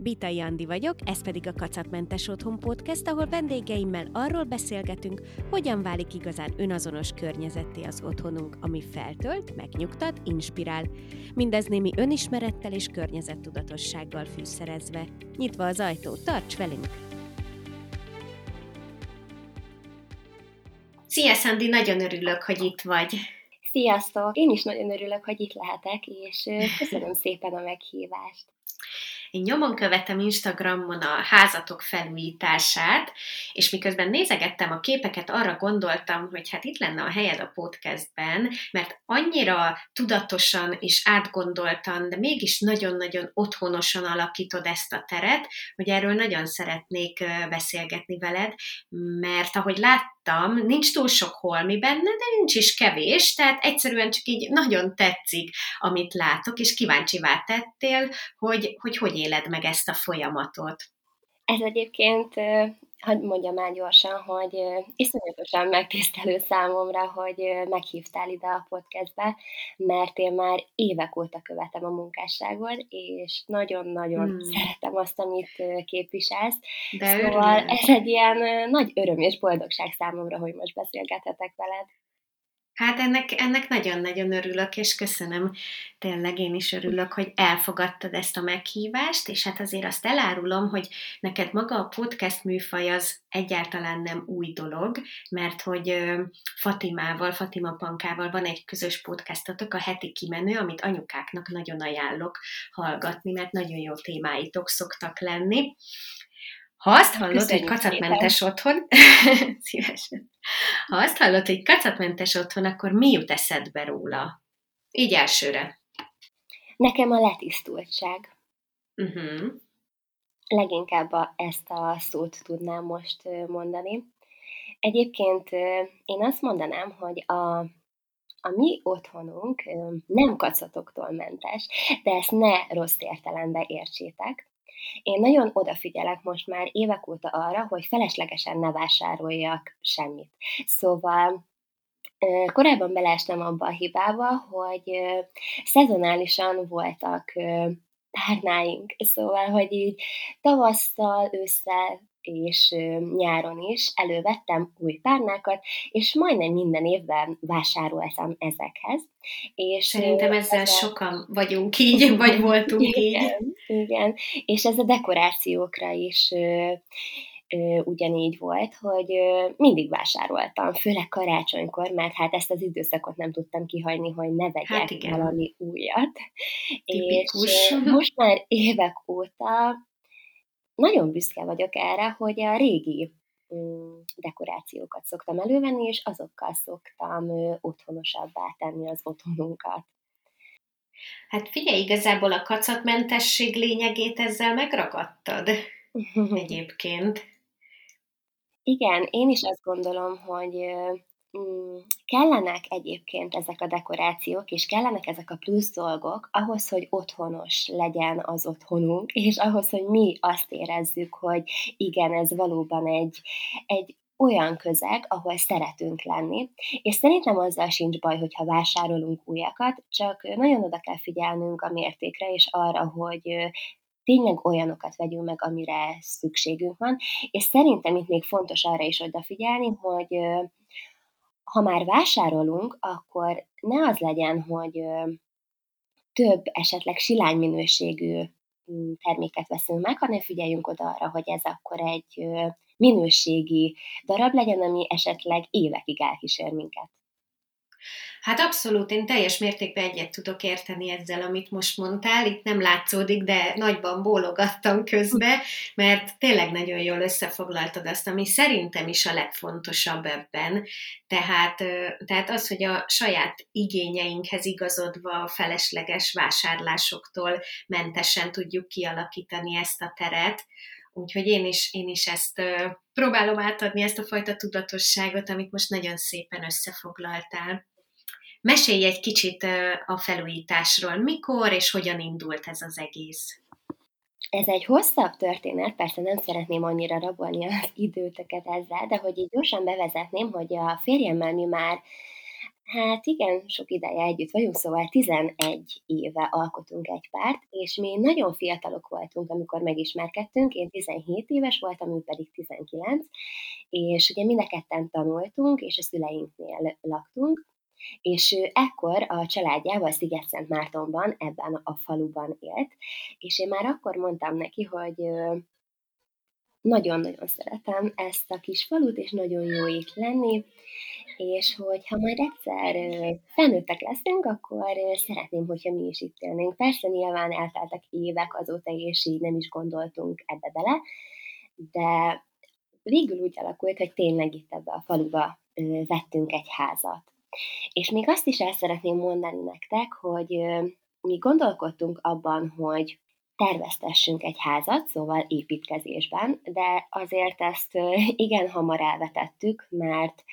Bitai Andi vagyok, ez pedig a Kacatmentes Otthon Podcast, ahol vendégeimmel arról beszélgetünk, hogyan válik igazán önazonos környezetté az otthonunk, ami feltölt, megnyugtat, inspirál. Mindez némi önismerettel és környezettudatossággal fűszerezve. Nyitva az ajtó, tarts velünk! Szia, Szandi, nagyon örülök, hogy itt vagy. Sziasztok! Én is nagyon örülök, hogy itt lehetek, és köszönöm szépen a meghívást. Én nyomon követem Instagramon a házatok felújítását, és miközben nézegettem a képeket, arra gondoltam, hogy hát itt lenne a helyed a podcastben, mert annyira tudatosan és átgondoltan, de mégis nagyon-nagyon otthonosan alakítod ezt a teret, hogy erről nagyon szeretnék beszélgetni veled, mert ahogy lát láttam, nincs túl sok holmi benne, de nincs is kevés, tehát egyszerűen csak így nagyon tetszik, amit látok, és kíváncsivá tettél, hogy hogy, hogy éled meg ezt a folyamatot. Ez egyébként hogy mondjam már gyorsan, hogy iszonyatosan megtisztelő számomra, hogy meghívtál ide a podcastbe, mert én már évek óta követem a munkásságot, és nagyon-nagyon hmm. szeretem azt, amit képviselsz. De szóval örülök. ez egy ilyen nagy öröm és boldogság számomra, hogy most beszélgethetek veled. Hát ennek, ennek nagyon-nagyon örülök, és köszönöm, tényleg én is örülök, hogy elfogadtad ezt a meghívást, és hát azért azt elárulom, hogy neked maga a podcast műfaj az egyáltalán nem új dolog, mert hogy Fatimával, Fatima Pankával van egy közös podcastotok, a heti kimenő, amit anyukáknak nagyon ajánlok hallgatni, mert nagyon jó témáitok szoktak lenni. Ha azt hallod, Köszönjük hogy kacatmentes szépen. otthon, szívesen. Ha azt hallod, hogy kacatmentes otthon, akkor mi jut eszedbe róla? Így elsőre. Nekem a letisztultság. Uh-huh. Leginkább a, ezt a szót tudnám most mondani. Egyébként én azt mondanám, hogy a, a mi otthonunk nem kacatoktól mentes, de ezt ne rossz értelembe értsétek. Én nagyon odafigyelek most már évek óta arra, hogy feleslegesen ne vásároljak semmit. Szóval korábban beleestem abba a hibába, hogy szezonálisan voltak párnáink, szóval, hogy így tavasszal, ősszel és nyáron is elővettem új párnákat, és majdnem minden évben vásároltam ezekhez. És Szerintem ezzel ez a... sokan vagyunk így, vagy voltunk igen, így. Igen, és ez a dekorációkra is ugyanígy volt, hogy mindig vásároltam, főleg karácsonykor, mert hát ezt az időszakot nem tudtam kihagyni, hogy ne vegyek hát igen. valami újat. Tipikus. És most már évek óta nagyon büszke vagyok erre, hogy a régi mm, dekorációkat szoktam elővenni, és azokkal szoktam otthonosabbá tenni az otthonunkat. Hát figyelj, igazából a kacatmentesség lényegét ezzel megragadtad egyébként. Igen, én is azt gondolom, hogy kellenek egyébként ezek a dekorációk, és kellenek ezek a plusz dolgok ahhoz, hogy otthonos legyen az otthonunk, és ahhoz, hogy mi azt érezzük, hogy igen, ez valóban egy, egy olyan közeg, ahol szeretünk lenni, és szerintem azzal sincs baj, hogyha vásárolunk újakat, csak nagyon oda kell figyelnünk a mértékre, és arra, hogy tényleg olyanokat vegyünk meg, amire szükségünk van, és szerintem itt még fontos arra is odafigyelni, hogy ha már vásárolunk, akkor ne az legyen, hogy több esetleg silány minőségű mm, terméket veszünk meg, hanem figyeljünk oda arra, hogy ez akkor egy minőségi darab legyen, ami esetleg évekig elkísér minket. Hát abszolút, én teljes mértékben egyet tudok érteni ezzel, amit most mondtál. Itt nem látszódik, de nagyban bólogattam közbe, mert tényleg nagyon jól összefoglaltad azt, ami szerintem is a legfontosabb ebben. Tehát, tehát az, hogy a saját igényeinkhez igazodva felesleges vásárlásoktól mentesen tudjuk kialakítani ezt a teret, Úgyhogy én is, én is ezt próbálom átadni, ezt a fajta tudatosságot, amit most nagyon szépen összefoglaltál. Mesélj egy kicsit a felújításról. Mikor és hogyan indult ez az egész? Ez egy hosszabb történet, persze nem szeretném annyira rabolni az időtöket ezzel, de hogy így gyorsan bevezetném, hogy a férjemmel mi már Hát igen, sok ideje együtt vagyunk, szóval 11 éve alkotunk egy párt, és mi nagyon fiatalok voltunk, amikor megismerkedtünk, én 17 éves voltam, ő pedig 19, és ugye mind a ketten tanultunk, és a szüleinknél laktunk, és ő ekkor a családjával Sziget-Szent Mártonban, ebben a faluban élt, és én már akkor mondtam neki, hogy nagyon-nagyon szeretem ezt a kis falut, és nagyon jó itt lenni, és hogy ha majd egyszer felnőttek leszünk, akkor szeretném, hogyha mi is itt élnénk. Persze nyilván elteltek évek azóta, és így nem is gondoltunk ebbe bele, de végül úgy alakult, hogy tényleg itt ebbe a faluba vettünk egy házat. És még azt is el szeretném mondani nektek, hogy mi gondolkodtunk abban, hogy terveztessünk egy házat, szóval építkezésben, de azért ezt igen hamar elvetettük, mert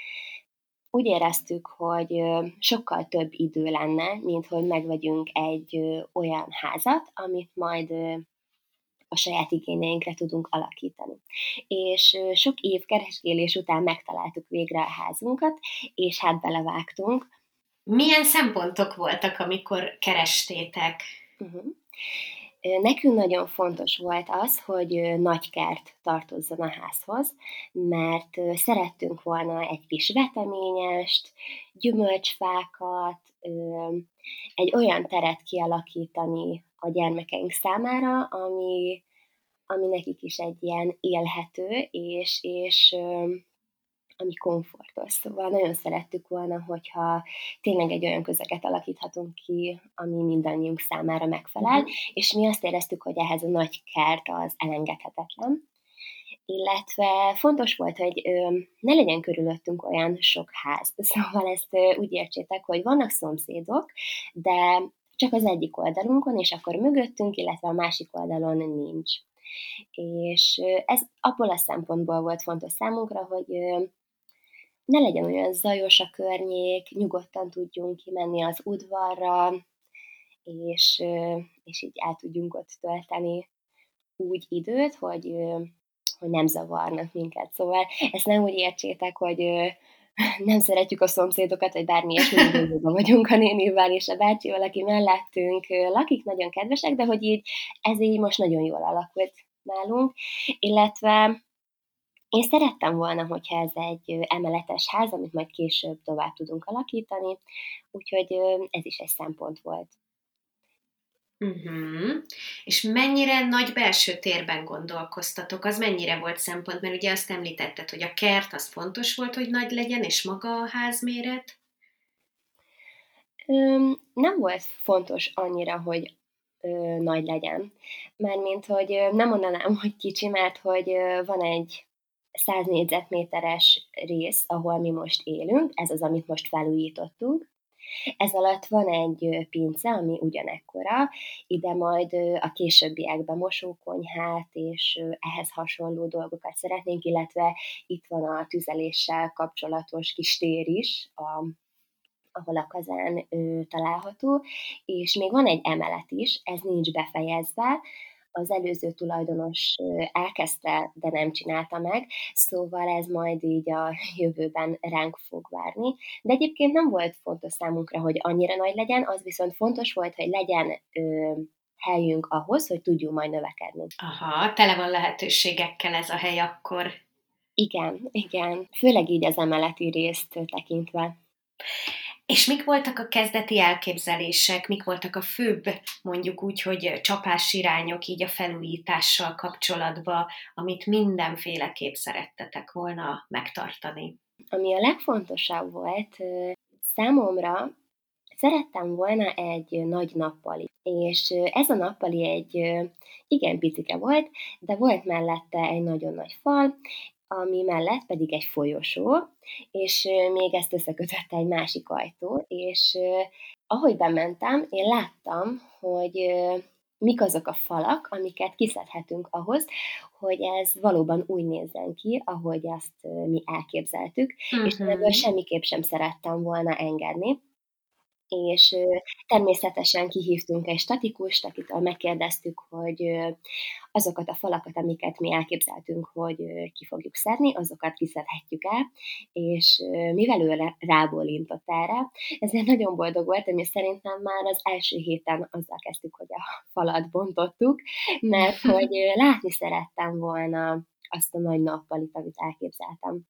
úgy éreztük, hogy sokkal több idő lenne, mint hogy megvegyünk egy olyan házat, amit majd a saját igényeinkre tudunk alakítani. És sok év keresgélés után megtaláltuk végre a házunkat, és hát belevágtunk. Milyen szempontok voltak, amikor kerestétek? Uh-huh. Nekünk nagyon fontos volt az, hogy nagy kert tartozzon a házhoz, mert szerettünk volna egy kis veteményest, gyümölcsfákat, egy olyan teret kialakítani a gyermekeink számára, ami, ami nekik is egy ilyen élhető, és, és ami komfortos. Szóval nagyon szerettük volna, hogyha tényleg egy olyan közeget alakíthatunk ki, ami mindannyiunk számára megfelel, uh-huh. és mi azt éreztük, hogy ehhez a nagy kert az elengedhetetlen. Illetve fontos volt, hogy ne legyen körülöttünk olyan sok ház. Szóval ezt úgy értsétek, hogy vannak szomszédok, de csak az egyik oldalunkon, és akkor mögöttünk, illetve a másik oldalon nincs. És ez abból a szempontból volt fontos számunkra, hogy ne legyen olyan zajos a környék, nyugodtan tudjunk kimenni az udvarra, és, és így el tudjunk ott tölteni úgy időt, hogy, hogy nem zavarnak minket. Szóval ezt nem úgy értsétek, hogy nem szeretjük a szomszédokat, vagy bármi ilyesmi, vagyunk a nénivel és a bácsi, valaki mellettünk lakik, nagyon kedvesek, de hogy így ez így most nagyon jól alakult nálunk, illetve én szerettem volna, hogyha ez egy emeletes ház, amit majd később tovább tudunk alakítani, úgyhogy ez is egy szempont volt. Uh-huh. És mennyire nagy belső térben gondolkoztatok? Az mennyire volt szempont? Mert ugye azt említetted, hogy a kert az fontos volt, hogy nagy legyen, és maga a házméret? Öm, nem volt fontos annyira, hogy ö, nagy legyen. Mármint, hogy ö, nem mondanám, hogy kicsi, mert hogy ö, van egy 100 négyzetméteres rész, ahol mi most élünk, ez az, amit most felújítottunk. Ez alatt van egy pince, ami ugyanekkora, ide majd a későbbiekben mosókonyhát és ehhez hasonló dolgokat szeretnénk, illetve itt van a tüzeléssel kapcsolatos kis tér is, a, ahol a kazán ö, található, és még van egy emelet is, ez nincs befejezve, az előző tulajdonos elkezdte, de nem csinálta meg, szóval ez majd így a jövőben ránk fog várni. De egyébként nem volt fontos számunkra, hogy annyira nagy legyen, az viszont fontos volt, hogy legyen ö, helyünk ahhoz, hogy tudjunk majd növekedni. Aha, tele van lehetőségekkel ez a hely akkor. Igen, igen. Főleg így az emeleti részt tekintve. És mik voltak a kezdeti elképzelések, mik voltak a főbb, mondjuk úgy, hogy csapás irányok így a felújítással kapcsolatban, amit mindenféleképp szerettetek volna megtartani? Ami a legfontosabb volt számomra, szerettem volna egy nagy nappali. És ez a nappali egy igen picike volt, de volt mellette egy nagyon nagy fal, ami mellett pedig egy folyosó, és még ezt összekötötte egy másik ajtó, és ahogy bementem, én láttam, hogy mik azok a falak, amiket kiszedhetünk ahhoz, hogy ez valóban úgy nézzen ki, ahogy azt mi elképzeltük, uh-huh. és ebből semmiképp sem szerettem volna engedni. És természetesen kihívtunk egy statikust, akitől megkérdeztük, hogy azokat a falakat, amiket mi elképzeltünk, hogy ki fogjuk szedni, azokat kiszedhetjük el, és mivel ő rábólintott erre, ezért nagyon boldog volt, és szerintem már az első héten azzal kezdtük, hogy a falat bontottuk, mert hogy látni szerettem volna azt a nagy nappalit, amit elképzeltem.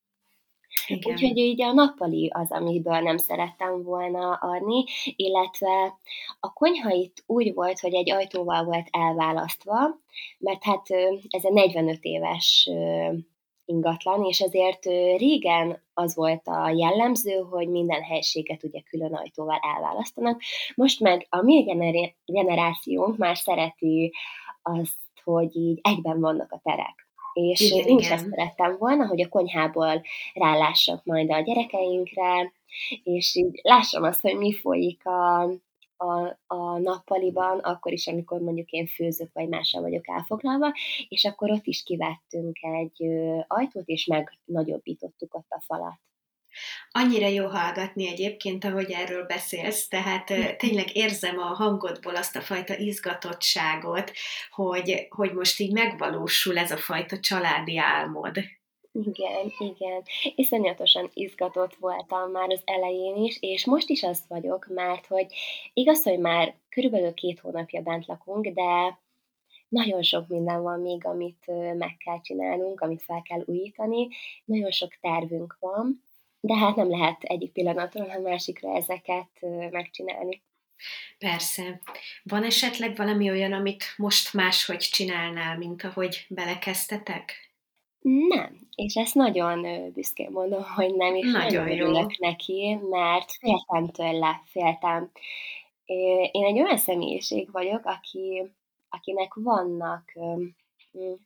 Úgyhogy így a nappali az, amiből nem szerettem volna adni, illetve a konyha itt úgy volt, hogy egy ajtóval volt elválasztva, mert hát ez egy 45 éves ingatlan, és ezért régen az volt a jellemző, hogy minden helységet ugye külön ajtóval elválasztanak. Most meg a mi generációnk már szereti azt, hogy így egyben vannak a terek. És igen, én is ezt szerettem volna, hogy a konyhából rálássak majd a gyerekeinkre, és így lássam azt, hogy mi folyik a, a, a nappaliban, akkor is, amikor mondjuk én főzök, vagy mással vagyok elfoglalva, és akkor ott is kivettünk egy ajtót, és megnagyobbítottuk ott a falat. Annyira jó hallgatni egyébként, ahogy erről beszélsz, tehát tényleg érzem a hangodból azt a fajta izgatottságot, hogy, hogy most így megvalósul ez a fajta családi álmod. Igen, igen. Iszonyatosan izgatott voltam már az elején is, és most is azt vagyok, mert hogy igaz, hogy már körülbelül két hónapja bent lakunk, de nagyon sok minden van még, amit meg kell csinálnunk, amit fel kell újítani, nagyon sok tervünk van, de hát nem lehet egyik pillanatról a másikra ezeket megcsinálni. Persze. Van esetleg valami olyan, amit most máshogy csinálnál, mint ahogy belekezdtetek? Nem, és ezt nagyon büszkén mondom, hogy nem, és nagyon, nagyon jó. neki, mert féltem tőle, féltem. Én egy olyan személyiség vagyok, aki, akinek vannak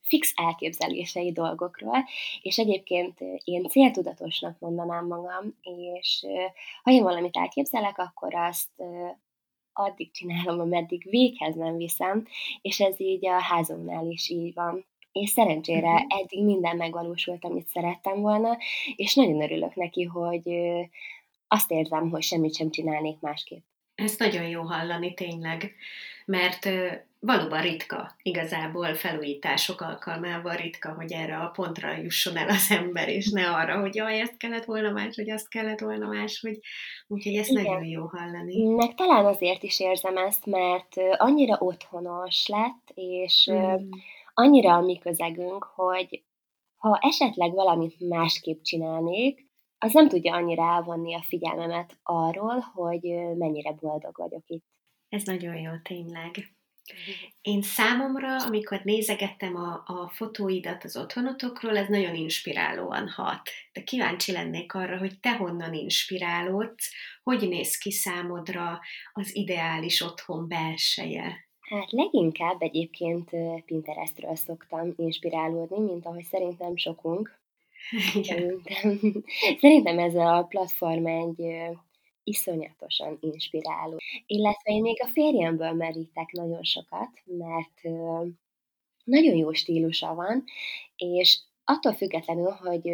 fix elképzelései dolgokról, és egyébként én céltudatosnak mondanám magam, és ha én valamit elképzelek, akkor azt addig csinálom, ameddig véghez nem viszem, és ez így a házomnál is így van. És szerencsére uh-huh. eddig minden megvalósult, amit szerettem volna, és nagyon örülök neki, hogy azt érzem, hogy semmit sem csinálnék másképp. Ez nagyon jó hallani tényleg, mert valóban ritka, igazából felújítások alkalmával ritka, hogy erre a pontra jusson el az ember, és ne arra, hogy jaj, ezt kellett volna más, hogy azt kellett volna más, hogy úgyhogy ezt Igen. nagyon jó hallani. Meg talán azért is érzem ezt, mert annyira otthonos lett, és mm. annyira a mi közegünk, hogy ha esetleg valamit másképp csinálnék, az nem tudja annyira elvonni a figyelmemet arról, hogy mennyire boldog vagyok itt. Ez nagyon jó, tényleg. Én számomra, amikor nézegettem a, a fotóidat az otthonotokról, ez nagyon inspirálóan hat. De kíváncsi lennék arra, hogy te honnan inspirálódsz, hogy néz ki számodra az ideális otthon belseje? Hát leginkább egyébként Pinterestről szoktam inspirálódni, mint ahogy szerintem sokunk. Szerintem, szerintem ez a platform egy iszonyatosan inspiráló. Illetve én még a férjemből merítek nagyon sokat, mert nagyon jó stílusa van, és attól függetlenül, hogy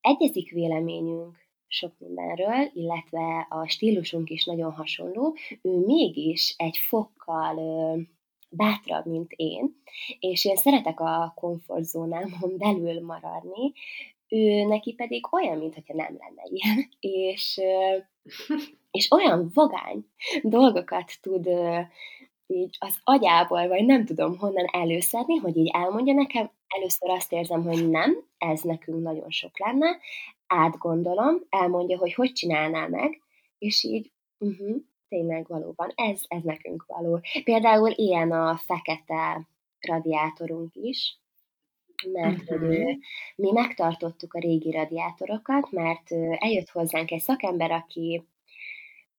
egyezik véleményünk sok mindenről, illetve a stílusunk is nagyon hasonló, ő mégis egy fokkal bátrabb, mint én, és én szeretek a komfortzónámon belül maradni, ő neki pedig olyan, mintha nem lenne ilyen, és, és olyan vagány dolgokat tud így az agyából, vagy nem tudom honnan előszedni, hogy így elmondja nekem, először azt érzem, hogy nem, ez nekünk nagyon sok lenne, átgondolom, elmondja, hogy hogy csinálná meg, és így, uh-huh, tényleg valóban, ez, ez nekünk való. Például ilyen a fekete radiátorunk is, mert uh-huh. mi megtartottuk a régi radiátorokat, mert eljött hozzánk egy szakember, aki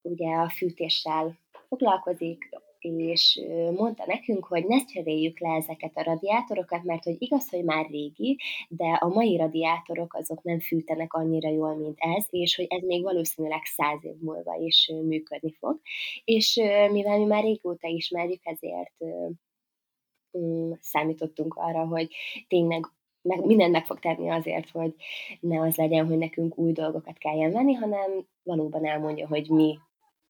ugye a fűtéssel foglalkozik, és mondta nekünk, hogy ne cseréljük le ezeket a radiátorokat, mert hogy igaz, hogy már régi, de a mai radiátorok azok nem fűtenek annyira jól, mint ez, és hogy ez még valószínűleg száz év múlva is működni fog. És mivel mi már régóta ismerjük, ezért számítottunk arra, hogy tényleg meg, mindent meg fog tenni azért, hogy ne az legyen, hogy nekünk új dolgokat kelljen venni, hanem valóban elmondja, hogy mi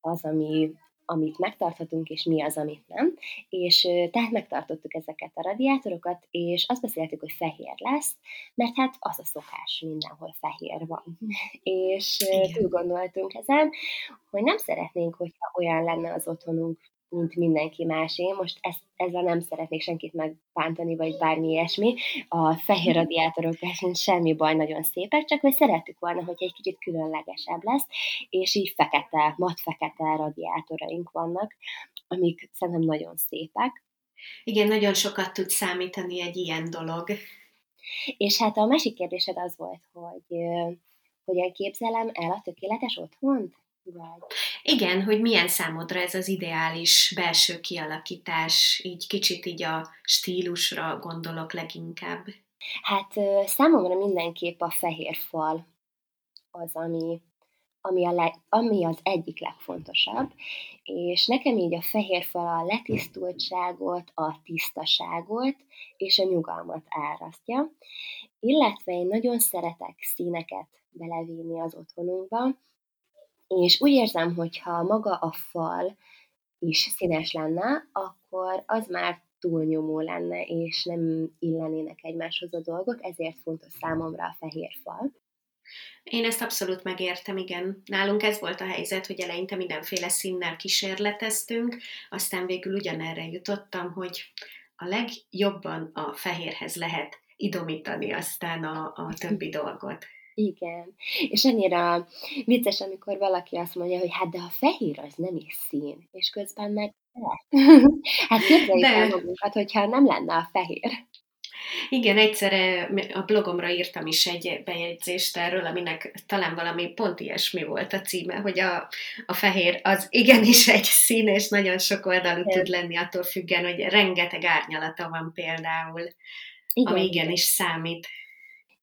az, ami, amit megtarthatunk, és mi az, amit nem. És tehát megtartottuk ezeket a radiátorokat, és azt beszéltük, hogy fehér lesz, mert hát az a szokás, mindenhol fehér van. és túl gondoltunk ezen, hogy nem szeretnénk, hogyha olyan lenne az otthonunk, mint mindenki másé. Most ezt, ezzel nem szeretnék senkit megbántani, vagy bármi ilyesmi. A fehér mhm. radiátorok sincs semmi baj, nagyon szépek, csak hogy szerettük volna, hogy egy kicsit különlegesebb lesz, és így fekete, mat fekete radiátoraink vannak, amik szerintem nagyon szépek. Igen, nagyon sokat tud számítani egy ilyen dolog. És hát a másik kérdésed az volt, hogy hogyan képzelem el a tökéletes otthont? Vagy... Igen, hogy milyen számodra ez az ideális belső kialakítás, így kicsit így a stílusra gondolok leginkább. Hát számomra mindenképp a fehér fal az, ami, ami, a leg, ami az egyik legfontosabb, és nekem így a fehér fal a letisztultságot, a tisztaságot és a nyugalmat árasztja, illetve én nagyon szeretek színeket belevinni az otthonunkba, és úgy érzem, hogy ha maga a fal is színes lenne, akkor az már túlnyomó lenne, és nem illenének egymáshoz a dolgok, ezért fontos számomra a fehér fal. Én ezt abszolút megértem, igen. Nálunk ez volt a helyzet, hogy eleinte mindenféle színnel kísérleteztünk, aztán végül ugyanerre jutottam, hogy a legjobban a fehérhez lehet idomítani aztán a, a többi dolgot. Igen. És annyira vicces, amikor valaki azt mondja, hogy hát de a fehér az nem is szín, és közben meg hát képzeljük de... el magunkat, hogyha nem lenne a fehér. Igen, egyszer a blogomra írtam is egy bejegyzést erről, aminek talán valami pont ilyesmi volt a címe, hogy a, a fehér az igenis egy szín, és nagyon sok oldalú Igen. tud lenni attól függően, hogy rengeteg árnyalata van például, Igen. ami igenis számít.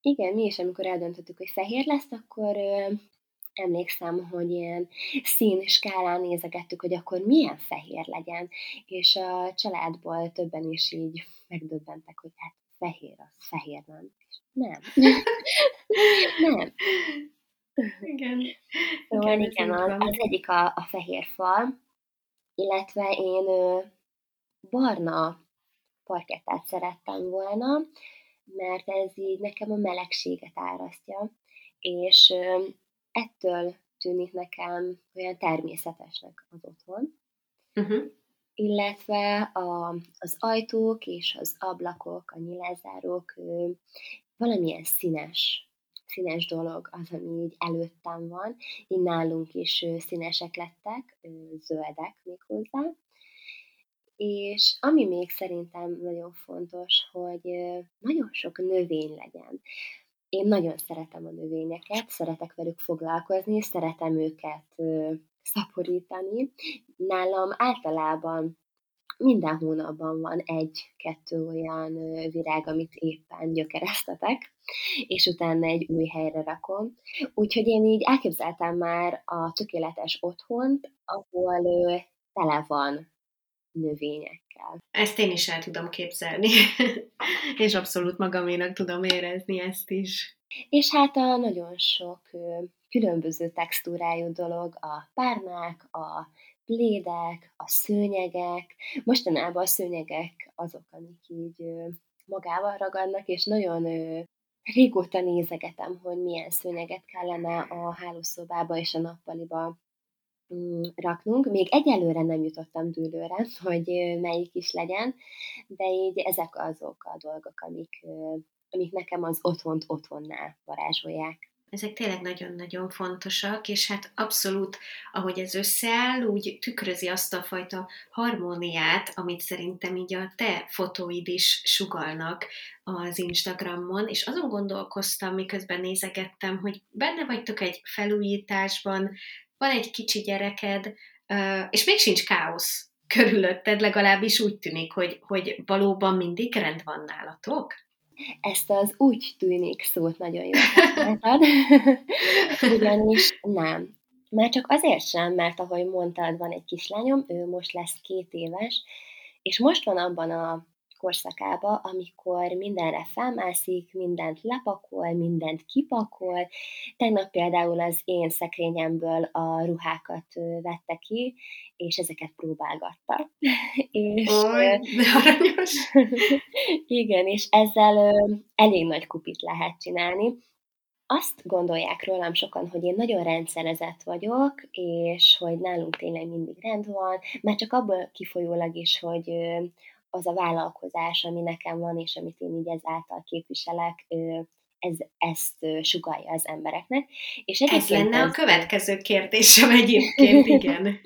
Igen, mi is, amikor eldöntöttük, hogy fehér lesz, akkor ö, emlékszem, hogy ilyen szín skálán nézegettük, hogy akkor milyen fehér legyen, és a családból többen is így megdöbbentek, hogy hát fehér az, fehér nem. És nem. nem. Igen. Szóval igen, igen az, az egyik a, a fehér fal, illetve én ö, barna parkettát szerettem volna, mert ez így nekem a melegséget árasztja, és ettől tűnik nekem olyan természetesnek az otthon. Uh-huh. Illetve a, az ajtók és az ablakok, a nyilázárók valamilyen színes, színes dolog az, ami így előttem van. Így nálunk is színesek lettek, zöldek még hozzá. És ami még szerintem nagyon fontos, hogy nagyon sok növény legyen. Én nagyon szeretem a növényeket, szeretek velük foglalkozni, szeretem őket szaporítani. Nálam általában minden hónapban van egy-kettő olyan virág, amit éppen gyökeresztetek, és utána egy új helyre rakom. Úgyhogy én így elképzeltem már a tökéletes otthont, ahol tele van növényekkel. Ezt én is el tudom képzelni, és abszolút magaménak tudom érezni ezt is. És hát a nagyon sok különböző textúrájú dolog, a párnák, a plédek, a szőnyegek. Mostanában a szőnyegek azok, amik így magával ragadnak, és nagyon régóta nézegetem, hogy milyen szőnyeget kellene a hálószobába és a nappaliba raknunk. Még egyelőre nem jutottam dűlőre, hogy melyik is legyen, de így ezek azok a dolgok, amik, amik nekem az otthont otthonná varázsolják. Ezek tényleg nagyon-nagyon fontosak, és hát abszolút, ahogy ez összeáll, úgy tükrözi azt a fajta harmóniát, amit szerintem így a te fotóid is sugalnak az Instagramon, és azon gondolkoztam, miközben nézegettem, hogy benne vagytok egy felújításban, van egy kicsi gyereked, és még sincs káosz körülötted, legalábbis úgy tűnik, hogy, hogy valóban mindig rend van nálatok? Ezt az úgy tűnik szót nagyon jól ugyanis nem. Már csak azért sem, mert ahogy mondtad, van egy kislányom, ő most lesz két éves, és most van abban a korszakába, amikor mindenre felmászik, mindent lepakol, mindent kipakol. Tegnap például az én szekrényemből a ruhákat vette ki, és ezeket próbálgatta. és, Oly, aranyos! igen, és ezzel elég nagy kupit lehet csinálni. Azt gondolják rólam sokan, hogy én nagyon rendszerezett vagyok, és hogy nálunk tényleg mindig rend van, már csak abból kifolyólag is, hogy az a vállalkozás, ami nekem van, és amit én így ezáltal képviselek, ez, ezt sugalja az embereknek. És ez lenne ez... a következő kérdésem egyébként, igen.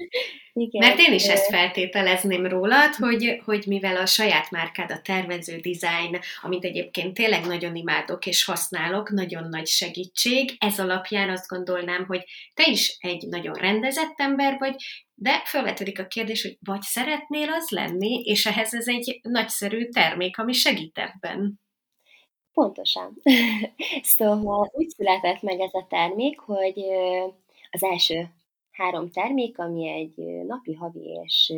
igen. Mert én is ezt feltételezném rólad, hogy, hogy mivel a saját márkád, a tervező design, amit egyébként tényleg nagyon imádok és használok, nagyon nagy segítség, ez alapján azt gondolnám, hogy te is egy nagyon rendezett ember vagy, de felvetődik a kérdés, hogy vagy szeretnél az lenni, és ehhez ez egy nagyszerű termék, ami segít ebben. Pontosan. szóval úgy született meg ez a termék, hogy az első három termék, ami egy napi, havi és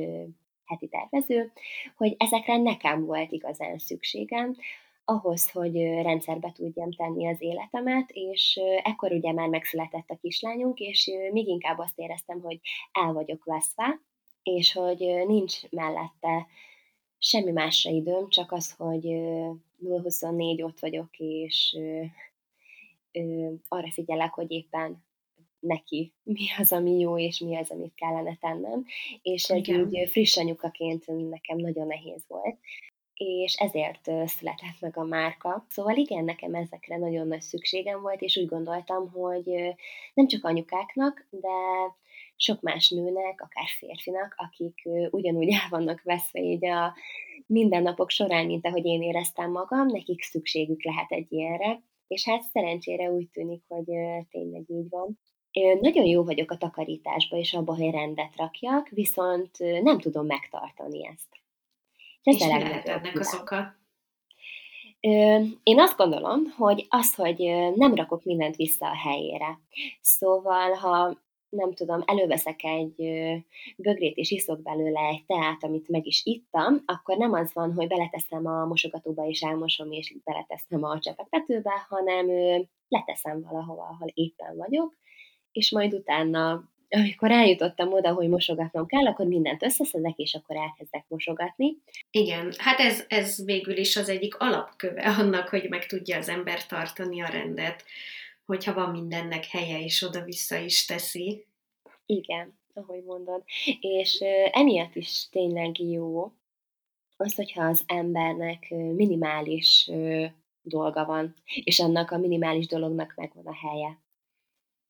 heti tervező, hogy ezekre nekem volt igazán szükségem, ahhoz, hogy rendszerbe tudjam tenni az életemet, és ekkor ugye már megszületett a kislányunk, és még inkább azt éreztem, hogy el vagyok veszve, és hogy nincs mellette semmi másra időm, csak az, hogy 0-24 ott vagyok, és arra figyelek, hogy éppen neki mi az, ami jó, és mi az, amit kellene tennem. És egy úgy friss anyukaként nekem nagyon nehéz volt és ezért született meg a márka. Szóval igen, nekem ezekre nagyon nagy szükségem volt, és úgy gondoltam, hogy nem csak anyukáknak, de sok más nőnek, akár férfinak, akik ugyanúgy el vannak veszve így a mindennapok során, mint ahogy én éreztem magam, nekik szükségük lehet egy ilyenre, és hát szerencsére úgy tűnik, hogy tényleg így van. Nagyon jó vagyok a takarításba és abban, hogy rendet rakjak, viszont nem tudom megtartani ezt. Ez és mi lehet ennek az oka? Én azt gondolom, hogy az, hogy nem rakok mindent vissza a helyére. Szóval, ha nem tudom, előveszek egy bögrét és iszok belőle egy teát, amit meg is ittam, akkor nem az van, hogy beleteszem a mosogatóba és elmosom, és beleteszem a csepegtetőbe, hanem leteszem valahova, ahol éppen vagyok, és majd utána amikor eljutottam oda, hogy mosogatnom kell, akkor mindent összeszedek, és akkor elkezdek mosogatni. Igen, hát ez, ez végül is az egyik alapköve annak, hogy meg tudja az ember tartani a rendet, hogyha van mindennek helye, és oda-vissza is teszi. Igen, ahogy mondod. És emiatt is tényleg jó az, hogyha az embernek minimális dolga van, és annak a minimális dolognak megvan a helye.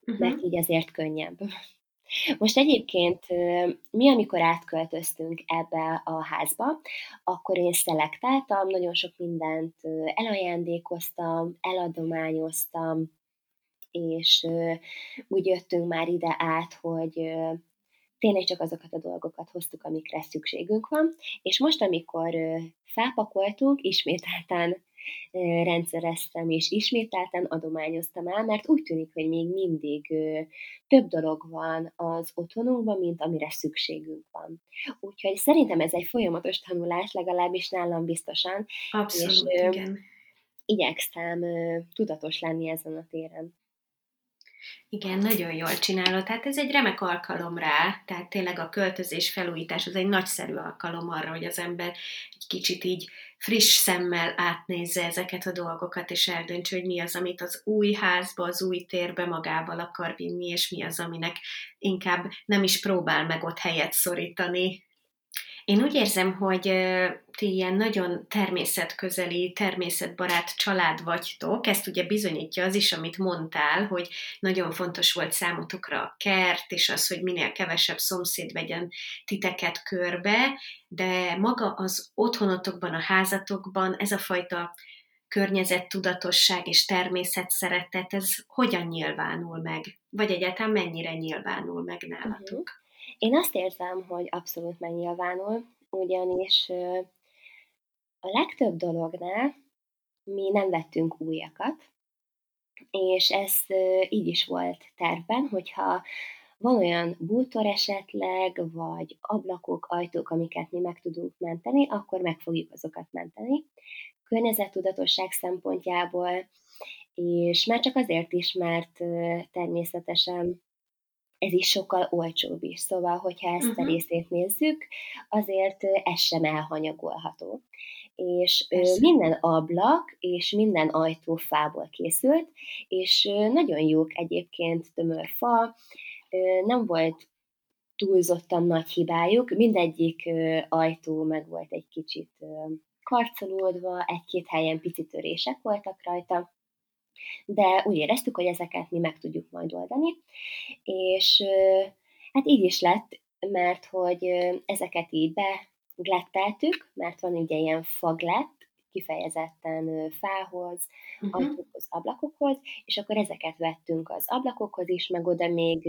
Uh-huh. Mert így azért könnyebb. Most egyébként mi, amikor átköltöztünk ebbe a házba, akkor én szelektáltam, nagyon sok mindent elajándékoztam, eladományoztam, és úgy jöttünk már ide át, hogy tényleg csak azokat a dolgokat hoztuk, amikre szükségünk van, és most, amikor felpakoltunk, ismételten rendszereztem, és ismételten adományoztam el, mert úgy tűnik, hogy még mindig több dolog van az otthonunkban, mint amire szükségünk van. Úgyhogy szerintem ez egy folyamatos tanulás, legalábbis nálam biztosan. Abszolút, és, igen. Igyekszem tudatos lenni ezen a téren. Igen, nagyon jól csinálod. Tehát ez egy remek alkalom rá, tehát tényleg a költözés, felújítás az egy nagyszerű alkalom arra, hogy az ember egy kicsit így friss szemmel átnézze ezeket a dolgokat, és eldöntse, hogy mi az, amit az új házba, az új térbe magával akar vinni, és mi az, aminek inkább nem is próbál meg ott helyet szorítani, én úgy érzem, hogy ti ilyen nagyon természetközeli, természetbarát család vagytok. Ezt ugye bizonyítja az is, amit mondtál, hogy nagyon fontos volt számotokra a kert, és az, hogy minél kevesebb szomszéd vegyen titeket körbe, de maga az otthonotokban, a házatokban ez a fajta környezettudatosság és természetszeretet, ez hogyan nyilvánul meg? Vagy egyáltalán mennyire nyilvánul meg nálatok? Én azt érzem, hogy abszolút megnyilvánul, ugyanis a legtöbb dolognál mi nem vettünk újakat, és ez így is volt tervben, hogyha van olyan bútor esetleg, vagy ablakok, ajtók, amiket mi meg tudunk menteni, akkor meg fogjuk azokat menteni. Környezettudatosság szempontjából, és már csak azért is, mert természetesen ez is sokkal olcsóbb is. Szóval, hogyha ezt uh-huh. a részét nézzük, azért ez sem elhanyagolható. És Persze. minden ablak és minden ajtó fából készült, és nagyon jók egyébként tömör fa, nem volt túlzottan nagy hibájuk, mindegyik ajtó meg volt egy kicsit karcolódva, egy-két helyen pici törések voltak rajta, de úgy éreztük, hogy ezeket mi meg tudjuk majd oldani, és hát így is lett, mert hogy ezeket így begletteltük, mert van ugye ilyen faglett, kifejezetten fához, uh-huh. ajtókhoz, ablakokhoz, és akkor ezeket vettünk az ablakokhoz is, meg oda még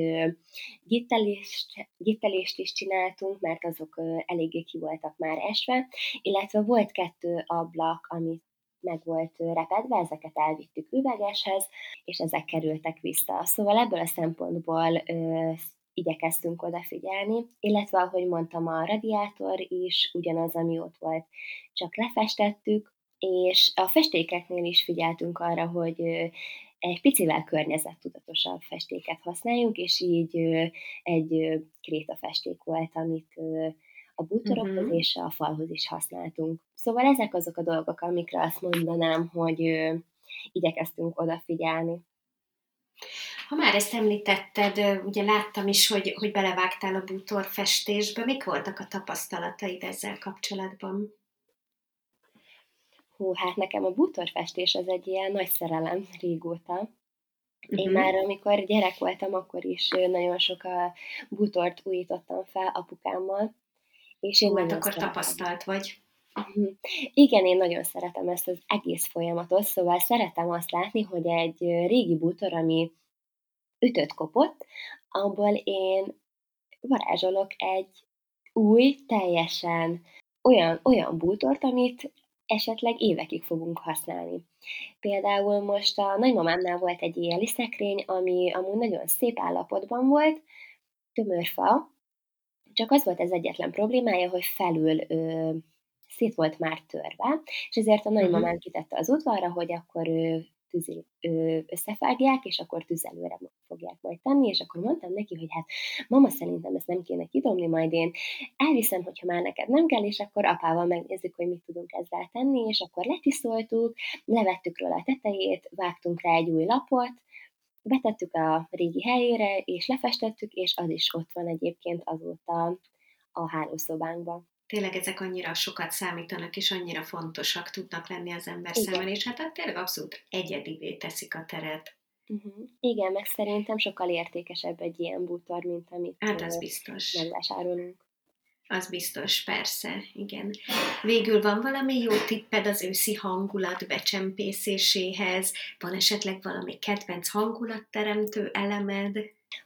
gittelést, gittelést is csináltunk, mert azok eléggé ki voltak már esve, illetve volt kettő ablak, amit meg volt repedve, ezeket elvittük üvegeshez, és ezek kerültek vissza. Szóval ebből a szempontból ö, igyekeztünk odafigyelni, illetve ahogy mondtam, a radiátor is ugyanaz, ami ott volt, csak lefestettük, és a festékeknél is figyeltünk arra, hogy egy picivel környezettudatosabb festéket használjunk, és így egy krétafesték volt, amit a bútorokhoz uh-huh. és a falhoz is használtunk. Szóval ezek azok a dolgok, amikre azt mondanám, hogy ö, igyekeztünk odafigyelni. Ha már ezt említetted, ugye láttam is, hogy, hogy belevágtál a bútorfestésbe. Mik voltak a tapasztalataid ezzel kapcsolatban? Hú, hát nekem a bútorfestés az egy ilyen nagy szerelem régóta. Uh-huh. Én már amikor gyerek voltam, akkor is nagyon sok a bútort újítottam fel apukámmal, és én hát akkor tapasztalt vagy. Mhm. Igen, én nagyon szeretem ezt az egész folyamatot, szóval szeretem azt látni, hogy egy régi bútor, ami ütött kopott, abból én varázsolok egy új, teljesen olyan, olyan bútort, amit esetleg évekig fogunk használni. Például most a nagymamámnál volt egy éjjeli szekrény, ami amúgy nagyon szép állapotban volt, tömörfa, csak az volt az egyetlen problémája, hogy felül ö, szét volt már törve, és ezért a nagymamám uh-huh. kitette az udvarra, hogy akkor ő tűzi, ö, összevágják, és akkor tüzelőre fogják majd tenni, és akkor mondtam neki, hogy hát mama szerintem ezt nem kéne kidobni, majd én elviszem, hogyha már neked nem kell, és akkor apával megnézzük, hogy mit tudunk ezzel tenni, és akkor letiszoltuk, levettük róla a tetejét, vágtunk rá egy új lapot, betettük a régi helyére, és lefestettük, és az is ott van egyébként azóta a hálószobánkban. Tényleg ezek annyira sokat számítanak, és annyira fontosak tudnak lenni az ember Igen. szemben, és hát tényleg abszolút egyedivé teszik a teret. Uh-huh. Igen, meg szerintem sokkal értékesebb egy ilyen bútor, mint amit hát az biztos. megvásárolunk. Az biztos, persze, igen. Végül van valami jó tipped az őszi hangulat becsempészéséhez? Van esetleg valami kedvenc hangulatteremtő elemed?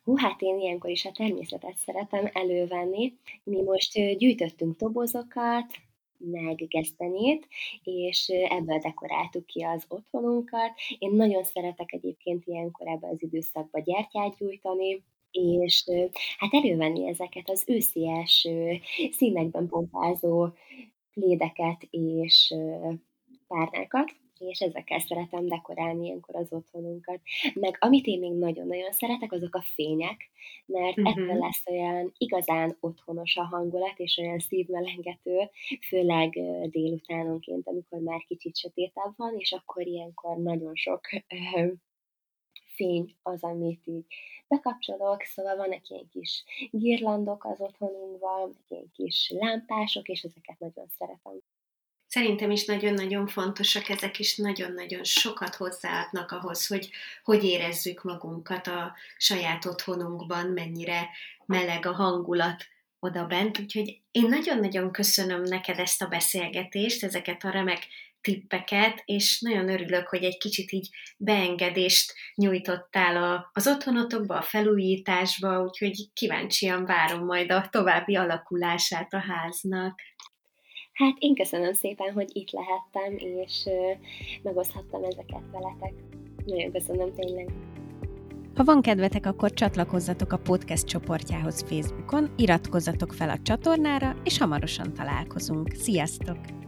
Hú, hát én ilyenkor is a természetet szeretem elővenni. Mi most gyűjtöttünk tobozokat, meg gesztenét, és ebből dekoráltuk ki az otthonunkat. Én nagyon szeretek egyébként ilyenkor ebben az időszakban gyertyát gyújtani, és hát elővenni ezeket az őszies színekben pompázó plédeket és párnákat, és ezekkel szeretem dekorálni ilyenkor az otthonunkat. Meg amit én még nagyon-nagyon szeretek, azok a fények, mert uh-huh. ettől lesz olyan igazán otthonos a hangulat, és olyan szívmelengető, főleg délutánonként, amikor már kicsit sötétebb van, és akkor ilyenkor nagyon sok fény az, amit így bekapcsolok, szóval vannak ilyen kis girlandok az otthonunkban, ilyen kis lámpások, és ezeket nagyon szeretem. Szerintem is nagyon-nagyon fontosak, ezek is nagyon-nagyon sokat hozzáadnak ahhoz, hogy hogy érezzük magunkat a saját otthonunkban, mennyire meleg a hangulat oda bent. Úgyhogy én nagyon-nagyon köszönöm neked ezt a beszélgetést, ezeket a remek tippeket, és nagyon örülök, hogy egy kicsit így beengedést nyújtottál a, az otthonotokba, a felújításba, úgyhogy kíváncsian várom majd a további alakulását a háznak. Hát én köszönöm szépen, hogy itt lehettem, és megoszthattam ezeket veletek. Nagyon köszönöm tényleg. Ha van kedvetek, akkor csatlakozzatok a podcast csoportjához Facebookon, iratkozzatok fel a csatornára, és hamarosan találkozunk. Sziasztok!